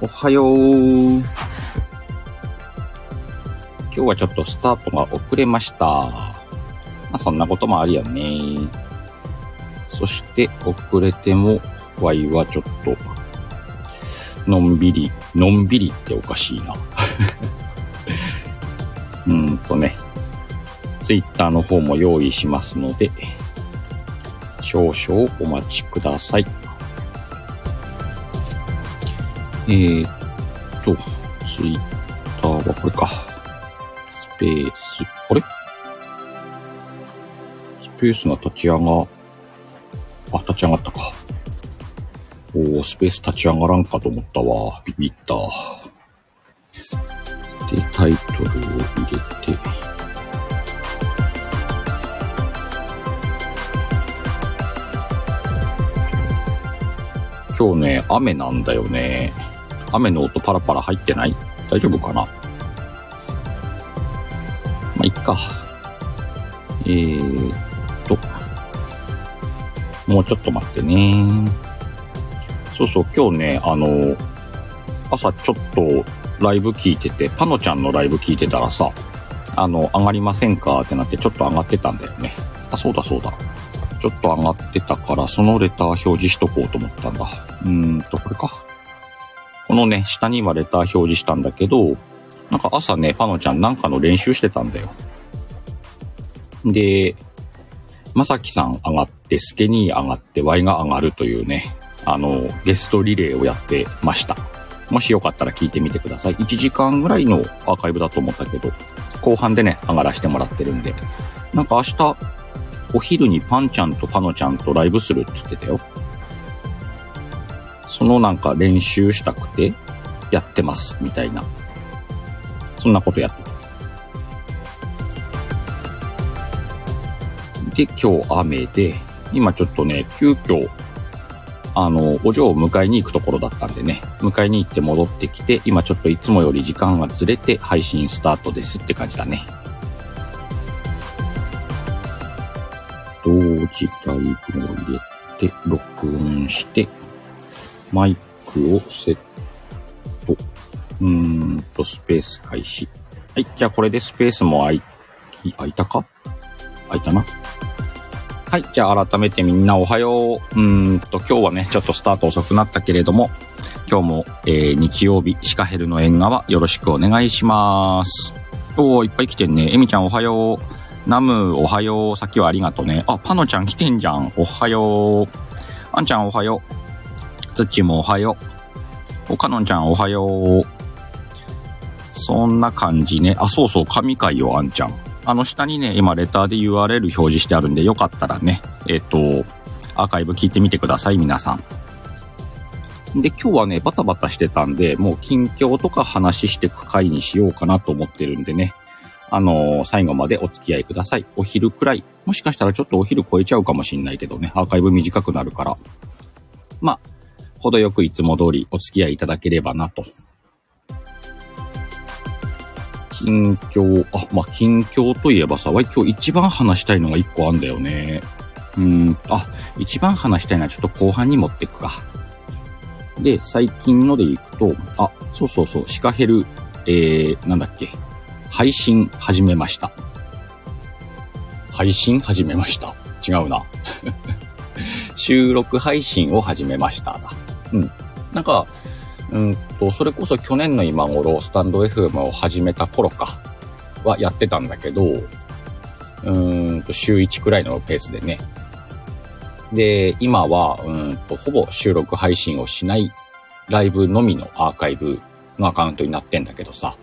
おはよう。今日はちょっとスタートが遅れました。まあ、そんなこともあるよね。そして遅れても、ワイはちょっと、のんびり、のんびりっておかしいな。うーんとね、ツイッターの方も用意しますので、少々お待ちください。えーっと、ツイッターはこれか。スペース、あれ？スペースが立ち上が、あ、立ち上がったか。おー、スペース立ち上がらんかと思ったわ。ビビった。で、タイトルを入れて、今日ね、雨なんだよね。雨の音パラパラ入ってない？大丈夫かな？まあ、いっか。えーっと。もうちょっと待ってね。そうそう、今日ね、あの、朝ちょっとライブ聞いてて、パノちゃんのライブ聞いてたらさ、あの、上がりませんかってなってちょっと上がってたんだよね。あ、そうだそうだ。ちょっと上がってたから、そのレター表示しとこうと思ったんだ。うーんと、これか。このね、下に今レター表示したんだけど、なんか朝ね、パノちゃんなんかの練習してたんだよ。で、まさきさん上がって、スケニー上がって、Y が上がるというね、あの、ゲストリレーをやってました。もしよかったら聞いてみてください。1時間ぐらいのアーカイブだと思ったけど、後半でね、上がらせてもらってるんで。なんか明日、お昼にパンちゃんとパノちゃんとライブするって言ってたよ。そのなんか練習したくてやってます、みたいな。そんなことやって。で、今日雨で、今ちょっとね、急遽、あの、お嬢を迎えに行くところだったんでね、迎えに行って戻ってきて、今ちょっといつもより時間がずれて配信スタートですって感じだね。同時ライブを入れて、録音して、マイクをセット。うーんと、スペース開始。はい。じゃあこれでスペースも開い、開いたか？開いたな。はい。じゃあ改めてみんなおはよう。うーんと、今日はね、ちょっとスタート遅くなったけれども、今日も、えー、日曜日、シカヘルの縁側よろしくお願いします。おー、いっぱい来てんね。エミちゃんおはよう。ナムおはよう。さっきはありがとうね。あ、パノちゃん来てんじゃん。おはよう。あんちゃんおはよう。つっちもおはよう。おかのんちゃんおはよう。そんな感じね。あ、そうそう、神回よ、あんちゃん。あの下にね、今レターで URL 表示してあるんで、よかったらね、えっ、と、アーカイブ聞いてみてください、皆さん。で、今日はね、バタバタしてたんで、もう近況とか話してく回にしようかなと思ってるんでね。あのー最後までお付き合いください。お昼くらい。もしかしたらちょっとお昼超えちゃうかもしんないけどね、アーカイブ短くなるから。まあ、程よくいつも通りお付き合いいただければなと。近況、あ、まあ、近況といえばさ、わい今日一番話したいのが一個あんだよね。うん、あ、一番話したいのはちょっと後半に持ってくか。で、最近のでいくと、あ、そうそうそう、シカヘル、えー、なんだっけ、配信始めました。配信始めました。違うな。収録配信を始めました。うん。なんか、うんと、それこそ去年の今頃、スタンド FM を始めた頃か、はやってたんだけど、うーんと、週1くらいのペースでね。で、今は、うんと、ほぼ収録配信をしないライブのみのアーカイブのアカウントになってんだけどさ。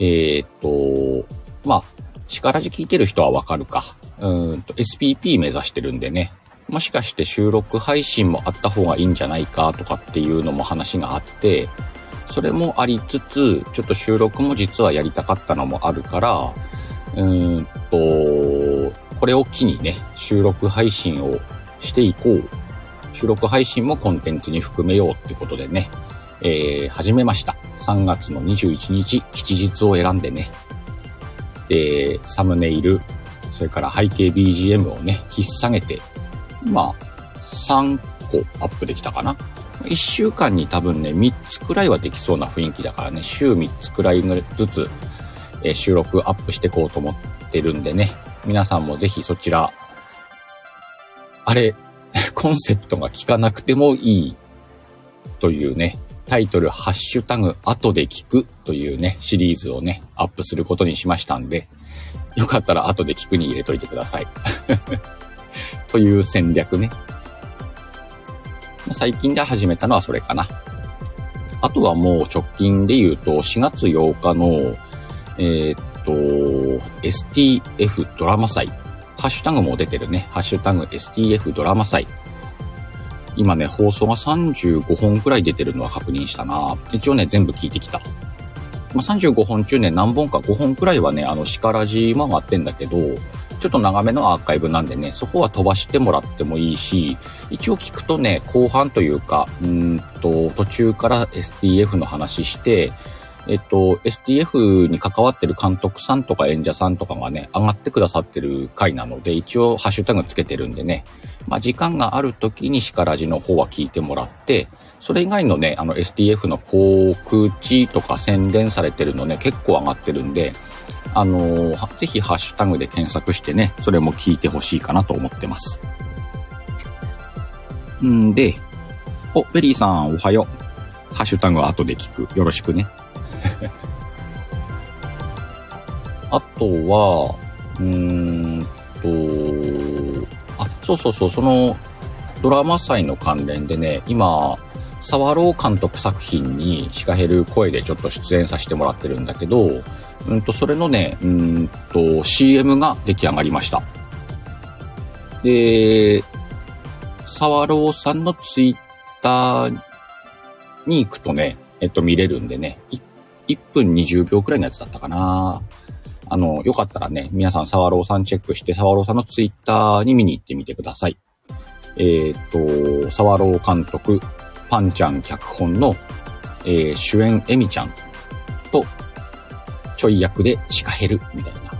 えーっと、まあ、力字聞いてる人はわかるか。うんと、SPP 目指してるんでね。もしかして収録配信もあった方がいいんじゃないかとかっていうのも話があって、それもありつつ、ちょっと収録も実はやりたかったのもあるから、うーんと、これを機にね、収録配信をしていこう。収録配信もコンテンツに含めようってことでね、えー、始めました。3月の21日、吉日を選んでね。で、サムネイル、それから背景 BGM をね、引っ提げて、まあ、3個アップできたかな。1週間に多分ね、3つくらいはできそうな雰囲気だからね、週3つくらいずつ、え、収録アップしていこうと思ってるんでね、皆さんもぜひそちら、あれ、コンセプトが聞かなくてもいいというね、タイトル、ハッシュタグ、後で聞くというね、シリーズをね、アップすることにしましたんで、よかったら後で聞くに入れといてください。という戦略ね。最近で始めたのはそれかな。あとはもう直近で言うと、4月8日の、えー、っと、STF ドラマ祭。ハッシュタグも出てるね。ハッシュタグ STF ドラマ祭。今ね、放送が35本くらい出てるのは確認したな。一応ね、全部聞いてきた。まあ、35本中ね、何本か5本くらいはね、あの、叱らじも上がってんだけど、ちょっと長めのアーカイブなんでね、そこは飛ばしてもらってもいいし、一応聞くとね、後半というか、うんと、途中から SDF の話して、えっと、STF に関わってる監督さんとか演者さんとかがね、上がってくださってる回なので、一応ハッシュタグつけてるんでね、まあ時間がある時に叱らじの方は聞いてもらって、それ以外のね、あの STF の航空地とか宣伝されてるのね、結構上がってるんで、あのー、ぜひハッシュタグで検索してね、それも聞いてほしいかなと思ってます。んで、お、ベリーさんおはよう。ハッシュタグは後で聞く。よろしくね。あとは、うーんと、あ、そうそうそう、そのドラマ祭の関連でね、今、沢朗監督作品にシカヘル声でちょっと出演させてもらってるんだけど、うんと、それのね、うんと、CM が出来上がりました。で、沢朗さんのツイッターに行くとね、えっと、見れるんでね、1, 1分20秒くらいのやつだったかな。あの、よかったらね、皆さん沢朗さんチェックして、沢朗さんのツイッターに見に行ってみてください。えっ、と、沢朗監督、パンちゃん脚本の、えー、主演エミちゃんと、ちょい役でシカヘルみたいな。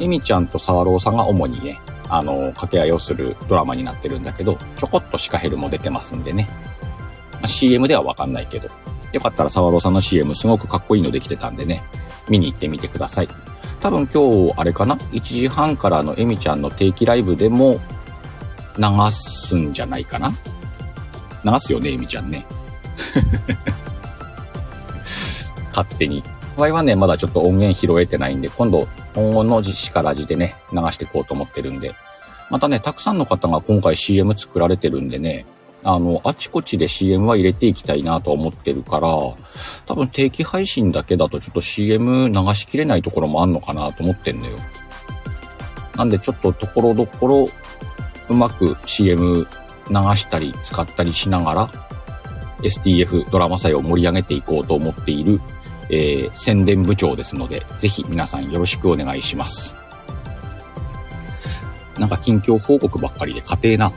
エミちゃんと沢朗さんが主にね、あの、掛け合いをするドラマになってるんだけど、ちょこっとシカヘルも出てますんでね。まあ、CM ではわかんないけど、よかったら沢朗さんの CM すごくかっこいいのできてたんでね、見に行ってみてください。多分今日、あれかな ?1 時半からのエミちゃんの定期ライブでも流すんじゃないかな？流すよね、エミちゃんね。勝手に。場合はね、まだちょっと音源拾えてないんで、今度、今後のしからじでね、流していこうと思ってるんで。またね、たくさんの方が今回 CM 作られてるんでね、あの、あちこちで CM は入れていきたいなと思ってるから、多分定期配信だけだとちょっと CM 流しきれないところもあんのかなと思ってんのよ。なんでちょっとところどころ、うまく CM 流したり使ったりしながら、STF ドラマ祭を盛り上げていこうと思っている、えー、宣伝部長ですので、ぜひ皆さんよろしくお願いします。なんか近況報告ばっかりで家庭な。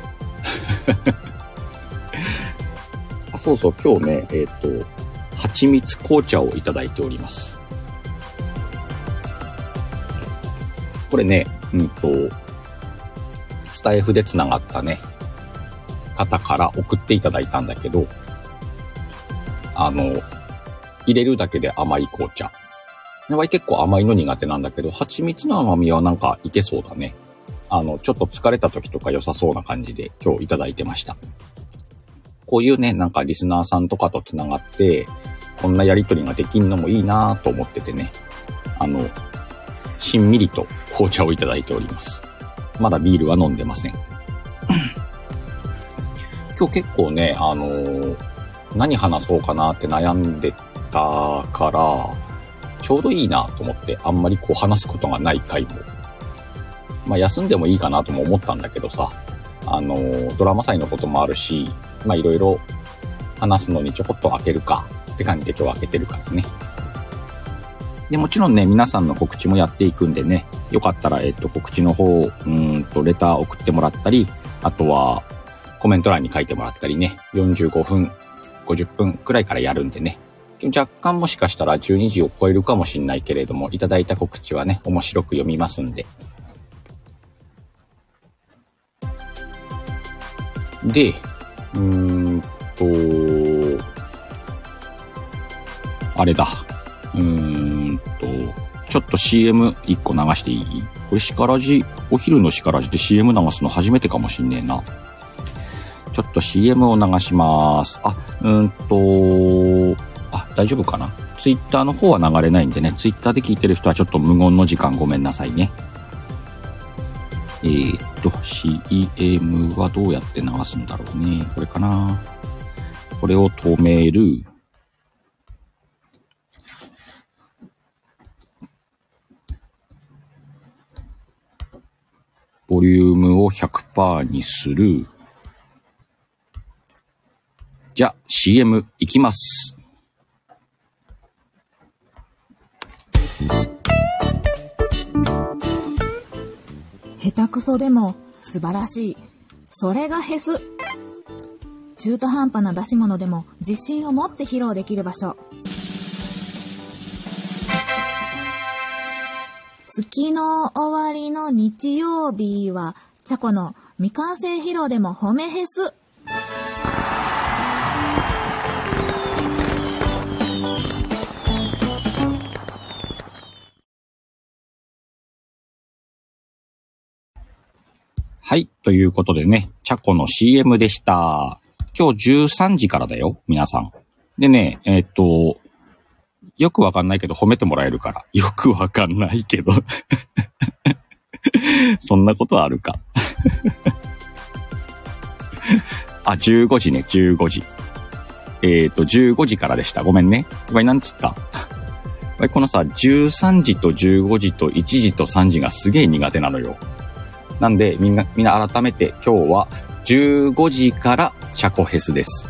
そうそう、今日ね、えっ、ー、と、蜂蜜紅茶をいただいております。これね、うんと、スタイフで繋がったね、方から送っていただいたんだけど、あの、入れるだけで甘い紅茶。わい結構甘いの苦手なんだけど、蜂蜜の甘みはなんかいけそうだね。あの、ちょっと疲れた時とか良さそうな感じで今日いただいてました。こういうね、なんかリスナーさんとかと繋がって、こんなやりとりができんのもいいなと思っててね、あの、しんみりと紅茶をいただいております。まだビールは飲んでません。今日結構ね、あのー、何話そうかなって悩んでたから、ちょうどいいなと思って、あんまりこう話すことがない回も。まあ休んでもいいかなとも思ったんだけどさ、あのー、ドラマ祭のこともあるし、まあいろいろ話すのにちょこっと開けるかって感じで今日開けてるからね。で、もちろんね、皆さんの告知もやっていくんでね、よかったら、えっと、告知の方、うんと、レター送ってもらったり、あとは、コメント欄に書いてもらったりね、45分、50分くらいからやるんでね、若干もしかしたら12時を超えるかもしんないけれども、いただいた告知はね、面白く読みますんで。で、うーんと、あれだ。うーんと、ちょっと CM1 個流していい？これしからじ、お昼のしからじで CM 流すの初めてかもしんねえな。ちょっと CM を流します。あ、うんと、あ、大丈夫かな ?Twitter の方は流れないんでね、Twitter で聞いてる人はちょっと無言の時間ごめんなさいね。えー、っと、CM はどうやって流すんだろうね。これかな。これを止める。ボリュームを100%にする。じゃ CM いきます。下手くそでも素晴らしい。それがヘス。中途半端な出し物でも自信を持って披露できる場所。月の終わりの日曜日は、チャコの未完成披露でも褒めヘス。はい。ということでね、チャコの CM でした。今日13時からだよ、皆さん。でね、えーっと、よくわかんないけど褒めてもらえるから。よくわかんないけど。そんなことあるか。あ、15時ね、15時。えーっと、15時からでした。ごめんね。これなんつった？このさ、13時と15時と1時と3時がすげえ苦手なのよ。なんで、みんな、みんな改めて今日は15時からチャコヘスです。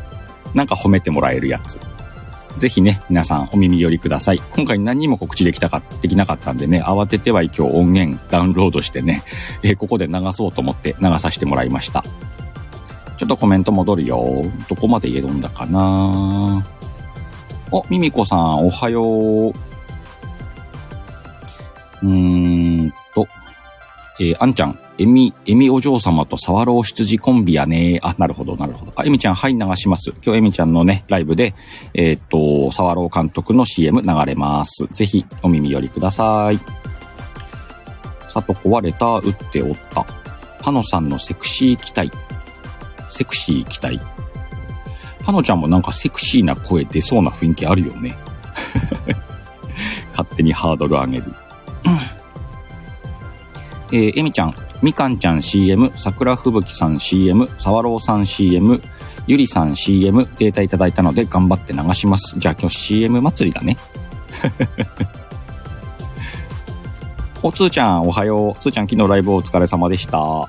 なんか褒めてもらえるやつ。ぜひね、皆さんお耳寄りください。今回何にも告知できたか、できなかったんでね、慌てては今日音源ダウンロードしてね、えーここで流そうと思って流させてもらいました。ちょっとコメント戻るよ。どこまで言えるんだかなお、ミミコさん、おはよう。うーんと、えーあんちゃん、エミ、エミお嬢様とサワロー羊コンビやね。あ、なるほど、なるほど。あ、エミちゃん、はい、流します。今日エミちゃんのね、ライブで、えーっと、サワロー監督の CM 流れます。ぜひ、お耳寄りください。さとこはレター打っておった。パノさんのセクシー期待。セクシー期待。パノちゃんもなんかセクシーな声出そうな雰囲気あるよね。勝手にハードル上げる。えー、えみちゃん、みかんちゃん CM、桜吹雪さん CM、さわろうさん CM、ゆりさん CM データいただいたので頑張って流します。じゃあ今日 CM 祭りだね。お、つーちゃん、おはよう。つーちゃん、昨日ライブお疲れ様でした。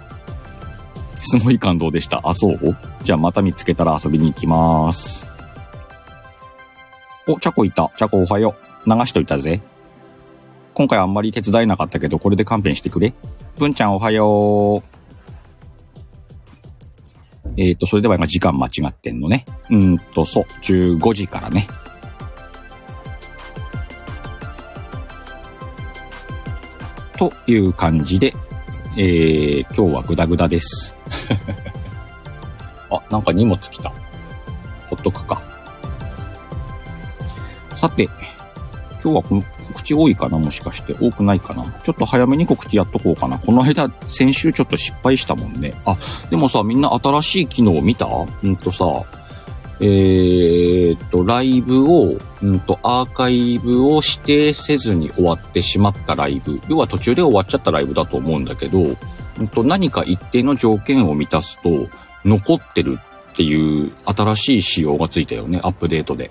すごい感動でした。あ、そう？じゃあまた見つけたら遊びに行きます。お、チャコいた。チャコおはよう。流しといたぜ。今回あんまり手伝えなかったけど、これで勘弁してくれ。文ちゃんおはよう。えっ、ー、と、それでは今時間間違ってんのね。うんと、そう、15時からね。という感じで、えー、今日はグダグダです。あ、なんか荷物来た。ほっとくか。さて、今日は知多いかなもしかして。多くないかなちょっと早めに告知やっとこうかな。この間、先週ちょっと失敗したもんね。あ、でもさ、みんな新しい機能見た？うんとさ、えー、っと、ライブを、うんと、アーカイブを指定せずに終わってしまったライブ。要は途中で終わっちゃったライブだと思うんだけど、うんと、何か一定の条件を満たすと、残ってるっていう新しい仕様がついたよね。アップデートで。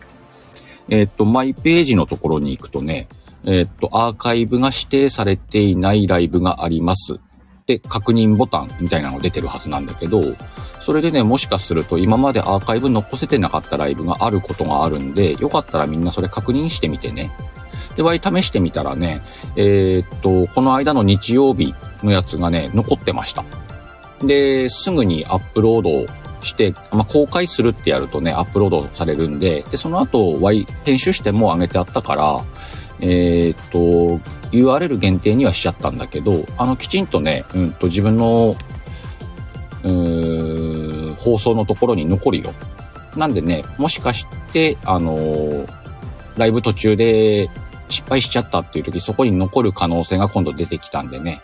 えっと、マイページのところに行くとね、えっと、アーカイブが指定されていないライブがあります。で、確認ボタンみたいなの出てるはずなんだけど、それでね、もしかすると今までアーカイブ残せてなかったライブがあることがあるんで、よかったらみんなそれ確認してみてね。で、わい試してみたらね、えーっと、この間の日曜日のやつがね、残ってました。で、すぐにアップロードして、まあ、公開するってやるとね、アップロードされるんで、で、その後、Y、編集しても上げてあったから、えーっと、URL 限定にはしちゃったんだけど、あの、きちんとね、うんと、自分の、うーん、放送のところに残るよ。なんでね、もしかして、あのーライブ途中で失敗しちゃったっていう時、そこに残る可能性が今度出てきたんでね、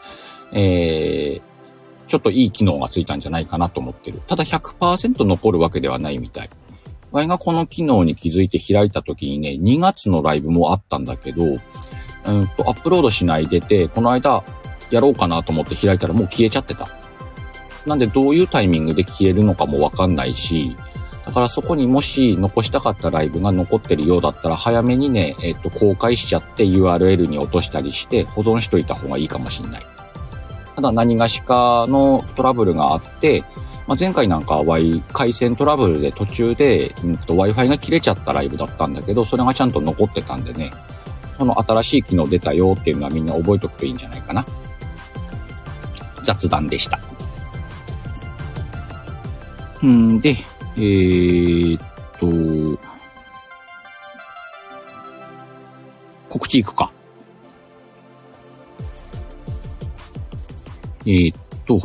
えー、ちょっといい機能がついたんじゃないかなと思ってる。ただ100%残るわけではないみたい。ワイがこの機能に気づいて開いた時にね、2月のライブもあったんだけど、うんと、アップロードしないでて、この間やろうかなと思って開いたらもう消えちゃってた。なんでどういうタイミングで消えるのかもわかんないし、だからそこにもし残したかったライブが残ってるようだったら早めにね、えっ、と、公開しちゃって URL に落としたりして保存しといた方がいいかもしんない。ただ何がしかのトラブルがあって、まあ、前回なんかは Y 回線トラブルで途中で、うん、と Wi-Fi が切れちゃったライブだったんだけど、それがちゃんと残ってたんでね、その新しい機能出たよっていうのはみんな覚えておくといいんじゃないかな。雑談でした。うんで、えー、っと、告知いくか。えー、っと、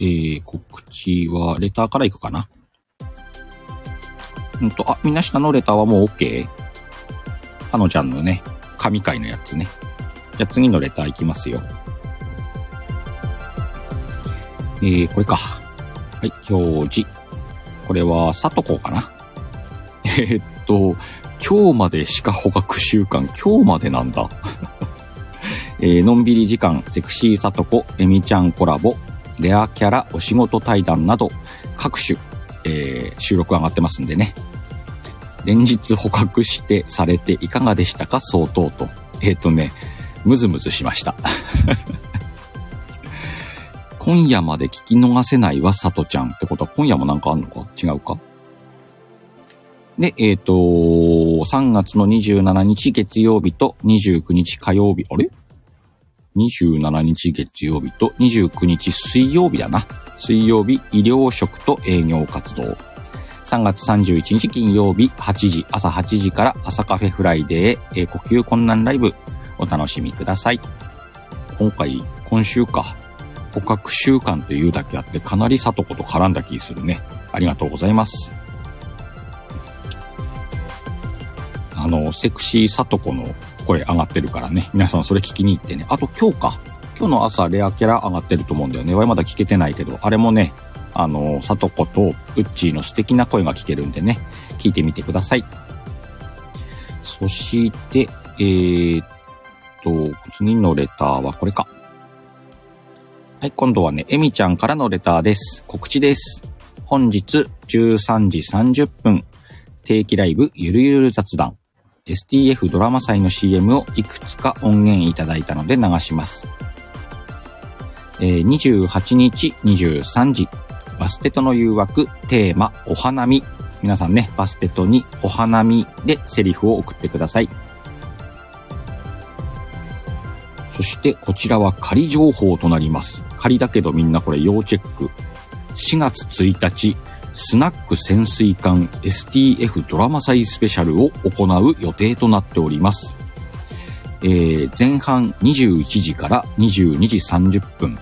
えー、告知は、レターからいくかな？うんと、あ、みんな下のレターはもう OK? あのちゃんのね、神回のやつね。じゃあ次のレターいきますよ。えー、これか。はい、表示。これは、さとこかな？えー、っと、今日まで鹿捕獲習慣、今日までなんだ？えー、のんびり時間、セクシーさとこ、えみちゃんコラボ、レアキャラお仕事対談など、各種、えー、収録上がってますんでね。連日捕獲してされていかがでしたか？相当と。えっ、ー、とね、ムズムズしました。今夜まで聞き逃せないわ、さとちゃん。ってことは今夜もなんかあんのか？違うか？で、えっ、ー、と、3月の27日月曜日と29日火曜日、あれ？27日月曜日と29日水曜日だな。水曜日医療職と営業活動。3月31日金曜日8時、朝8時から朝カフェフライデー、え、呼吸困難ライブお楽しみください。今回、今週か。捕獲習慣というだけあってかなり里子と絡んだ気するね。ありがとうございます。あの、セクシー里子の声上がってるからね。皆さんそれ聞きに行ってね。あと今日か。今日の朝レアキャラ上がってると思うんだよね。わいまだ聞けてないけど、あれもね、あの、さとことウッチーの素敵な声が聞けるんでね、聞いてみてください。そして、えー、っと、次のレターはこれか。はい、今度はね、エミちゃんからのレターです。告知です。本日13時30分、定期ライブゆるゆる雑談。STF ドラマ祭の CM をいくつか音源いただいたので流します。えー、28日23時、バステトの誘惑、テーマ、お花見。皆さんね、バステトにお花見でセリフを送ってください。そしてこちらは仮情報となります。仮だけどみんなこれ要チェック。4月1日、スナック潜水艦 STF ドラマ祭スペシャルを行う予定となっております。えー、前半21時から22時30分、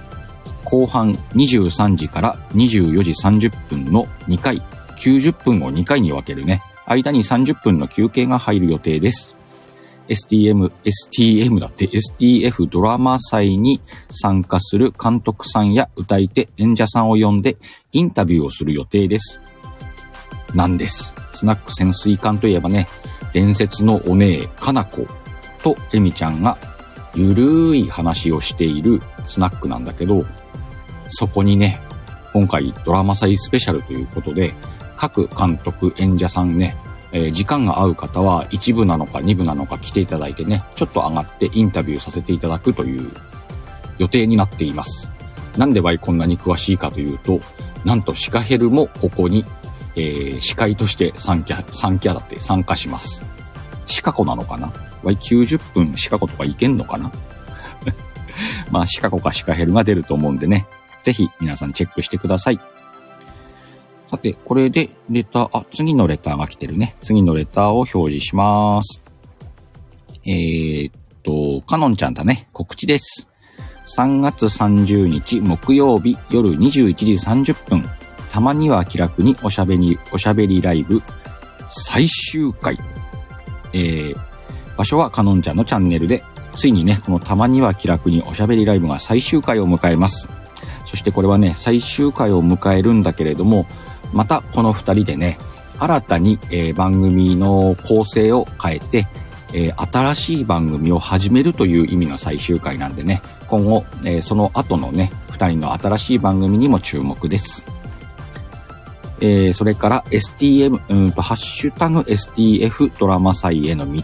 後半23時から24時30分の2回、90分を2回に分けるね。間に30分の休憩が入る予定です。STM、STM だって STF ドラマ祭に参加する監督さんや歌い手、演者さんを呼んでインタビューをする予定です。なんです。スナック潜水艦といえばね、伝説のお姉、かなこ、とエミちゃんがゆるーい話をしているスナックなんだけど、そこにね、今回ドラマ祭スペシャルということで、各監督、演者さんね、えー、時間が合う方は1部なのか2部なのか来ていただいてね、ちょっと上がってインタビューさせていただくという予定になっています。なんでワイこんなに詳しいかというと、なんとシカヘルもここに、えー、司会として参加、参加だって参加します。シカコなのかな？ワイ90分シカコとかいけんのかな？まあシカコかシカヘルが出ると思うんでね、ぜひ皆さんチェックしてください。さて、これでレター、あ、次のレターが来てるね。次のレターを表示します。えー、っと、かのんちゃんだね。告知です。3月30日木曜日夜21時30分。たまには気楽におしゃべり、おしゃべりライブ最終回。えー、場所はカノンちゃんのチャンネルで、ついにね、このたまには気楽におしゃべりライブが最終回を迎えます。そしてこれはね、最終回を迎えるんだけれども、またこの二人でね、新たに、えー、番組の構成を変えて、えー、新しい番組を始めるという意味の最終回なんでね、今後、えー、その後のね、二人の新しい番組にも注目です。えー、それから STM、うんと、ハッシュタグ STF ドラマ祭への道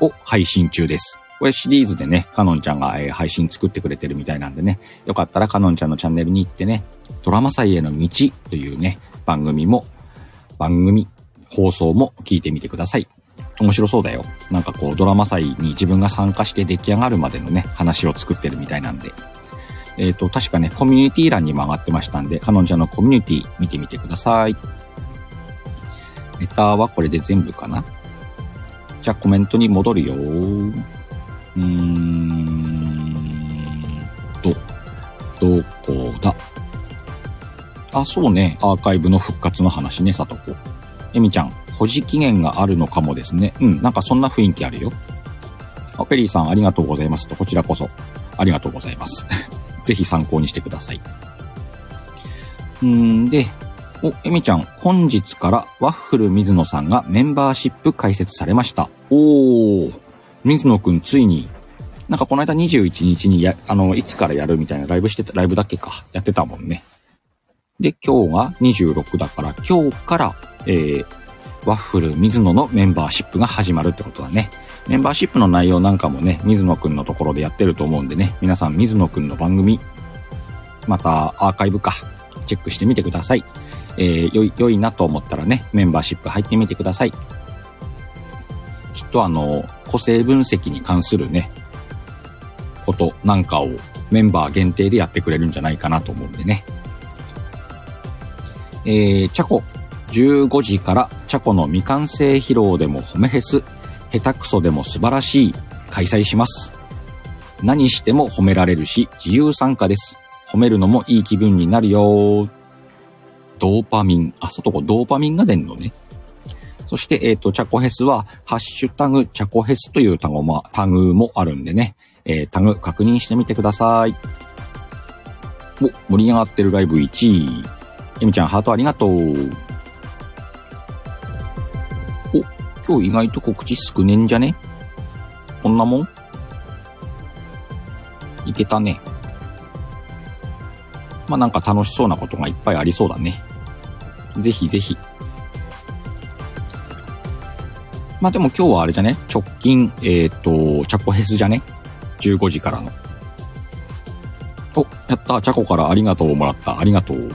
を配信中です。これシリーズでね、かのんちゃんが、えー、配信作ってくれてるみたいなんでね、よかったらかのんちゃんのチャンネルに行ってね、ドラマ祭への道というね、番組も、番組、放送も聞いてみてください。面白そうだよ。なんかこう、ドラマ祭に自分が参加して出来上がるまでのね、話を作ってるみたいなんで。えっ、ー、と、確かね、コミュニティ欄にも上がってましたんで、かのんちゃんのコミュニティ見てみてください。レタはこれで全部かな？じゃあコメントに戻るよ。うーんと、どこだ？あ、そうね。アーカイブの復活の話ね、さとこ。えみちゃん、保持期限があるのかもですね。うん、なんかそんな雰囲気あるよ。あ、ペリーさんありがとうございますと、こちらこそ。ありがとうございます。ぜひ参考にしてください。んで、お、えみちゃん、本日からワッフル水野さんがメンバーシップ開設されました。おー、水野くんついに、なんかこの間21日にや、あの、いつからやるみたいなライブしてた、ライブだけか、やってたもんね。で、今日が26だから、今日から、えー、ワッフル水野のメンバーシップが始まるってことだね。メンバーシップの内容なんかもね、水野くんのところでやってると思うんでね、皆さん水野くんの番組、またアーカイブか、チェックしてみてください。えー、良い、良いなと思ったらね、メンバーシップ入ってみてください。きっとあの、個性分析に関するね、ことなんかをメンバー限定でやってくれるんじゃないかなと思うんでね。えー、チャコ、15時からチャコの未完成披露でも褒めへす、下手くそでも素晴らしい、開催します。何しても褒められるし、自由参加です。褒めるのもいい気分になるよ。ドーパミン。あ、そこドーパミンが出んのね。そして、えっ、ー、と、チャコヘスは、ハッシュタグ、チャコヘスというタグも、タグもあるんでね、えー、タグ確認してみてください。お、盛り上がってるライブ1位。エミちゃん、ハートありがとう。お、今日意外と告知少ねんじゃね？こんなもん？いけたね。まあなんか楽しそうなことがいっぱいありそうだね。ぜひぜひ。まあでも今日はあれじゃね？直近、えっ、ー、と、チャコヘスじゃね ?15 時からの。お、やった。チャコからありがとうもらった。ありがとう。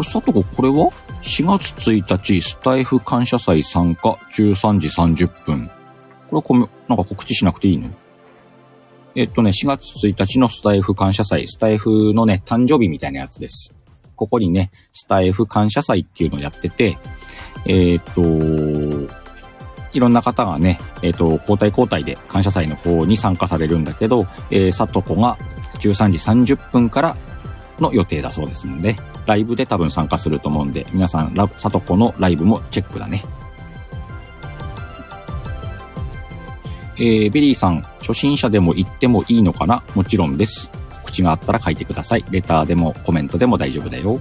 これ、さとこ、これは ?4 月1日、スタイフ感謝祭参加、13時30分。これ、こ、なんか告知しなくていいの？えっとね、4月1日のスタイフ感謝祭、スタイフのね、誕生日みたいなやつです。ここにね、スタイフ感謝祭っていうのをやってて、えっと、いろんな方がね、えっ、と、交代交代で感謝祭の方に参加されるんだけど、えー、さとこが13時30分からの予定だそうですので、ライブで多分参加すると思うんで、皆さん、さとこのライブもチェックだね。えー、ベリーさん、初心者でも行ってもいいのかな？もちろんです。口があったら書いてください。レターでもコメントでも大丈夫だよ。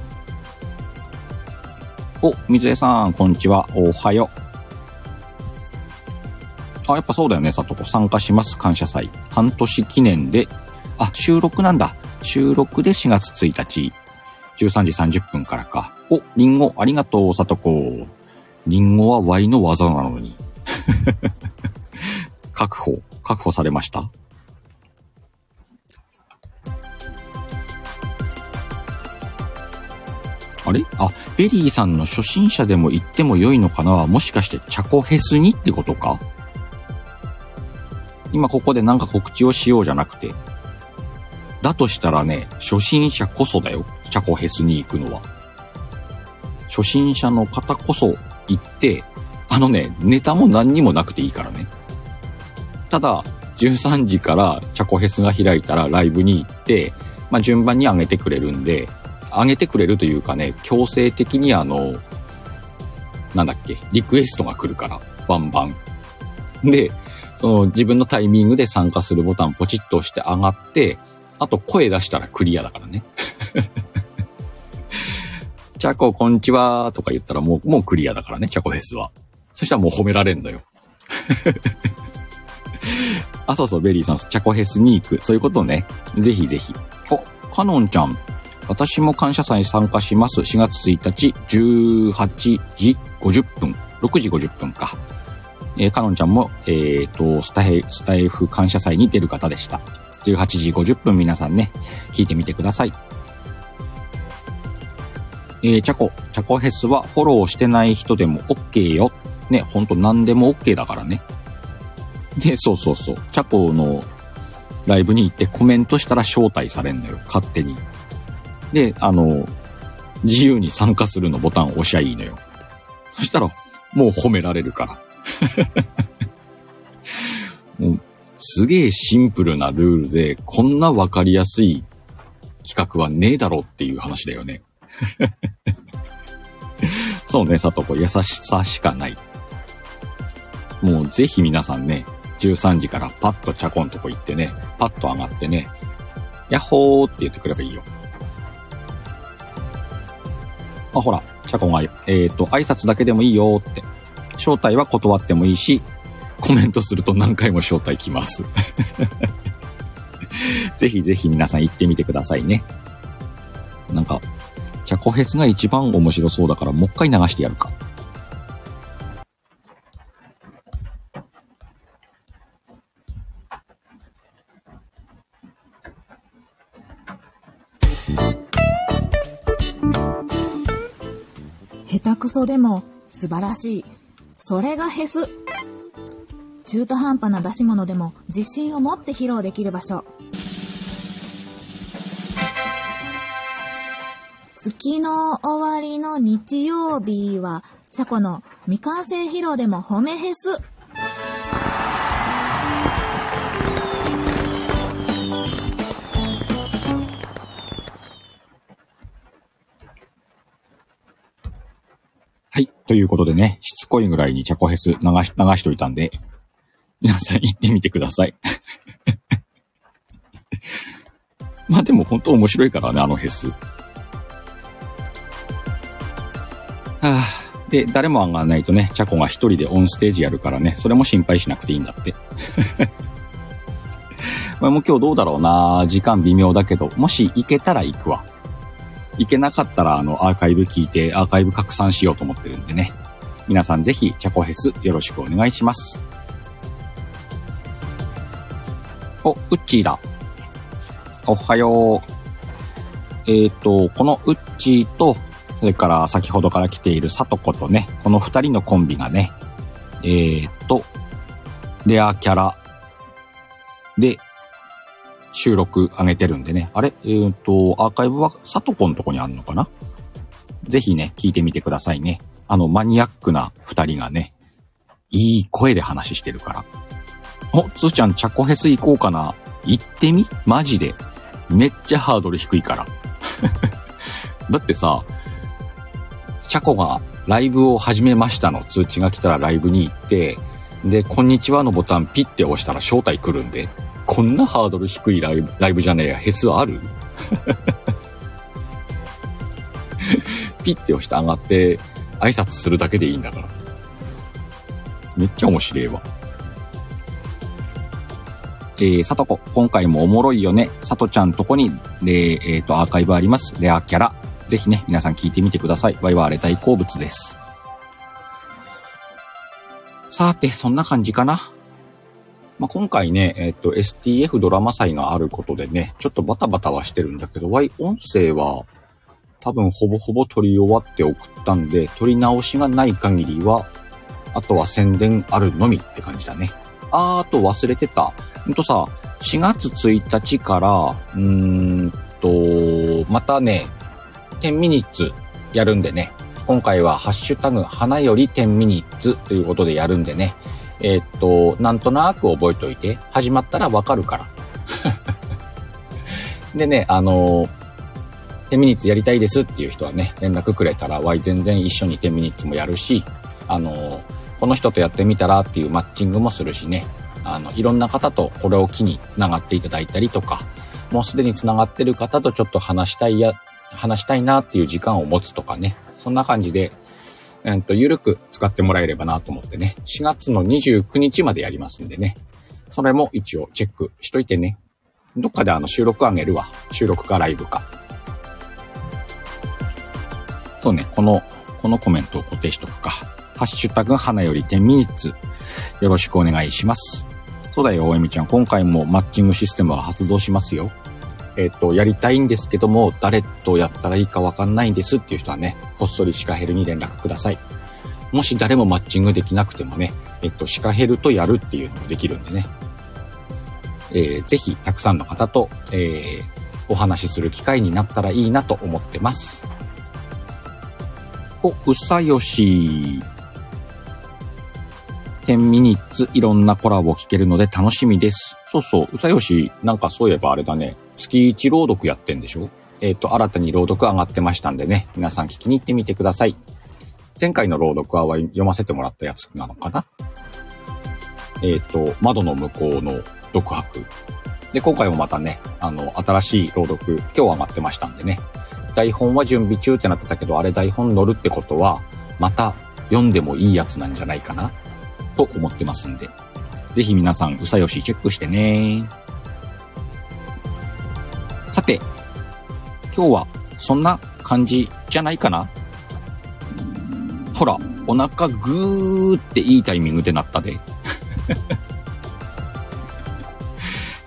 お、水江さん、こんにちは。おはよう。あ、やっぱそうだよね、さとこ。参加します、感謝祭。半年記念で、あ、収録なんだ。収録で4月1日、13時30分からか。お、リンゴ、ありがとう、さとこ。リンゴは Y の技なのに。確保、確保されましたあれ？あ、ベリーさんの初心者でも行っても良いのかな？はもしかしてチャコフェスにってことか？今ここでなんか告知をしようじゃなくて。だとしたらね、初心者こそだよ。チャコフェスに行くのは。初心者の方こそ行って、あのね、ネタも何にもなくていいからね。ただ、13時からチャコフェスが開いたらライブに行って、まあ、順番に上げてくれるんで、上げてくれるというかね、強制的にあの、なんだっけ、リクエストが来るから、バンバン。で、その自分のタイミングで参加するボタンポチッと押して上がって、あと声出したらクリアだからね。チャコ、こんにちはとか言ったらもう、もうクリアだからね、チャコフェスは。そしたらもう褒められんのよ。あ、そうそう、ベリーさん、チャコフェスに行く。そういうことね。ぜひぜひ。お、カノンちゃん。私も感謝祭に参加します。4月1日、18時50分。6時50分か。えー、カノンちゃんも、えっ、と、スタイ、スタイフ感謝祭に出る方でした。18時50分皆さんね、聞いてみてください。えー、チャコ、チャコヘスはフォローしてない人でも OK よ。ね、ほんと何でも OK だからね。で、そうそうそう。チャコのライブに行ってコメントしたら招待されんのよ。勝手に。で、あの、自由に参加するのボタンを押しゃいいのよ。そしたら、もう褒められるから。も うすげえシンプルなルールで、こんなわかりやすい企画はねえだろっていう話だよね。そうね、さとこ、優しさしかない。もうぜひ皆さんね、13時からパッとチャコンとこ行ってね、パッと上がってね、ヤッホーって言ってくればいいよ。あ、ほら、チャコンが、えっ、ー、と、挨拶だけでもいいよって。招待は断ってもいいし、コメントすると何回も招待来ます。ぜひぜひ皆さん行ってみてくださいね。なんか、チャコフェスが一番面白そうだからもう一回流してやるか。下手くそでも素晴らしい。それがヘス。中途半端な出し物でも自信を持って披露できる場所。月の終わりの日曜日は、チャコの未完成披露でも褒めヘス。はい。ということでね、しつこいぐらいにチャコヘス流し、流しといたんで、皆さん行ってみてください。まあでも本当面白いからね、あのヘス。はあ、で、誰も上がらないとね、チャコが一人でオンステージやるからね、それも心配しなくていいんだって。まあもう今日どうだろうな時間微妙だけど、もし行けたら行くわ。行けなかったら、あの、アーカイブ聞いて、アーカイブ拡散しようと思ってるんでね。皆さんぜひ、チャコヘスよろしくお願いします。お、ウッチーだ。おはよう。えっ、と、このウッチーと、それから先ほどから来ているサトコとね、この二人のコンビがね、えっ、と、レアキャラで収録上げてるんでね。あれ？えっ、と、アーカイブはサトコのとこにあんのかな？ぜひね、聞いてみてくださいね。あの、マニアックな二人がね、いい声で話してるから。お、つーちゃん、チャコヘス行こうかな。行ってみ？マジで。めっちゃハードル低いから。だってさ、チャコがライブを始めましたの通知が来たらライブに行って、で、こんにちはのボタンピッて押したら招待来るんで、こんなハードル低いライブ、ライブじゃねえや、ヘスある？ピッて押して上がって、挨拶するだけでいいんだから。めっちゃ面白いわ。えー、さとこ、今回もおもろいよね。さとちゃんとこに、で、えっ、と、アーカイブあります。レアキャラ。ぜひね、皆さん聞いてみてください。ワイは荒れたい好物です。さて、そんな感じかな。まあ、今回ね、えっ、と、STF ドラマ祭があることでね、ちょっとバタバタはしてるんだけど、ワイ音声は、多分ほぼほぼ撮り終わって送ったんで、撮り直しがない限りは、あとは宣伝あるのみって感じだね。あーと忘れてた。ほんとさ、4月1日から、うーんと、またね、10ミニッツやるんでね。今回はハッシュタグ、花より10ミニッツということでやるんでね。えーっと、なんとなく覚えておいて、始まったらわかるから。でね、あのー、10ミニッツやりたいですっていう人はね、連絡くれたら、わい全然一緒に10ミニッツもやるし、あの、この人とやってみたらっていうマッチングもするしね、あの、いろんな方とこれを機に繋がっていただいたりとか、もうすでに繋がってる方とちょっと話したいや、話したいなっていう時間を持つとかね、そんな感じで、えっと、ゆるく使ってもらえればなと思ってね、4月の29日までやりますんでね、それも一応チェックしといてね。どっかであの収録あげるわ。収録かライブか。そうね、この、このコメントを固定しとくか。ハッシュタグ花より10ミニッツ。よろしくお願いします。そうだよ、おえみちゃん。今回もマッチングシステムは発動しますよ。えっ、と、やりたいんですけども、誰とやったらいいかわかんないんですっていう人はね、こっそりシカヘルに連絡ください。もし誰もマッチングできなくてもね、えっと、シカヘルとやるっていうのもできるんでね。えー、ぜひ、たくさんの方と、えー、お話しする機会になったらいいなと思ってます。お、うさよし。10ミニッツいろんなコラボ聞けるので楽しみです。そうそう、うさよし、なんかそういえばあれだね、月1朗読やってんでしょ？えっ、ー、と、新たに朗読上がってましたんでね、皆さん聞きに行ってみてください。前回の朗読は読ませてもらったやつなのかな？えっ、ー、と、窓の向こうの独白。で、今回もまたね、あの、新しい朗読、今日は待ってましたんでね。台本は準備中ってなってたけど、あれ台本乗るってことは、また読んでもいいやつなんじゃないかな？と思ってますんで。ぜひ皆さん、うさよしチェックしてね。さて、今日はそんな感じじゃないかなほら、お腹ぐーっていいタイミングでなったで。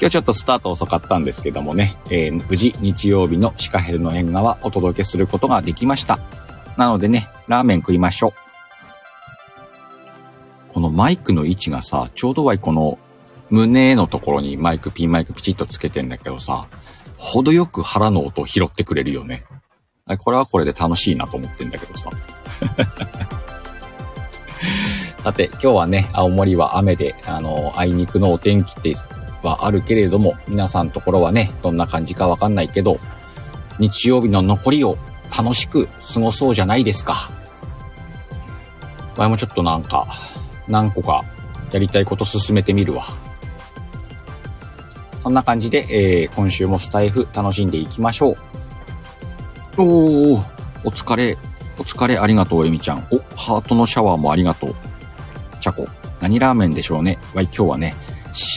今日ちょっとスタート遅かったんですけどもね、えー、無事日曜日のシカヘルの縁側お届けすることができました。なのでね、ラーメン食いましょう。マイクの位置がさ、ちょうどはこの胸のところにマイク、ピンマイクピチッとつけてんだけどさ、程よく腹の音を拾ってくれるよね。これはこれで楽しいなと思ってんだけどさ。さて、今日はね、青森は雨で、あの、あいにくのお天気ってはあるけれども、皆さんのところはね、どんな感じかわかんないけど、日曜日の残りを楽しく過ごそうじゃないですか。前もちょっとなんか、何個かやりたいこと進めてみるわ。そんな感じで、えー、今週もスタイフ楽しんでいきましょう。おー、お疲れ、お疲れありがとう、えみちゃん。お、ハートのシャワーもありがとう。チャコ、何ラーメンでしょうね。わい、今日はね、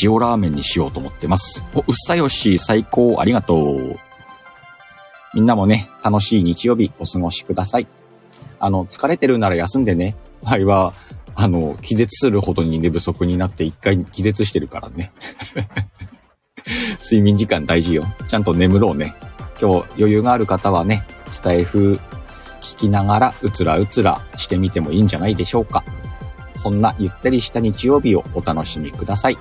塩ラーメンにしようと思ってます。お、うっさよし、最高、ありがとう。みんなもね、楽しい日曜日お過ごしください。あの、疲れてるなら休んでね。はいは、あの、気絶するほどに寝不足になって一回気絶してるからね。睡眠時間大事よ。ちゃんと眠ろうね。今日余裕がある方はね、スタイフ聞きながらうつらうつらしてみてもいいんじゃないでしょうか。そんなゆったりした日曜日をお楽しみください。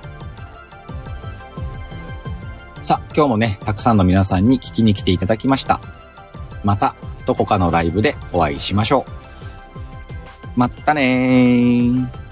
さあ、今日もね、たくさんの皆さんに聞きに来ていただきました。また、どこかのライブでお会いしましょう。まったねー。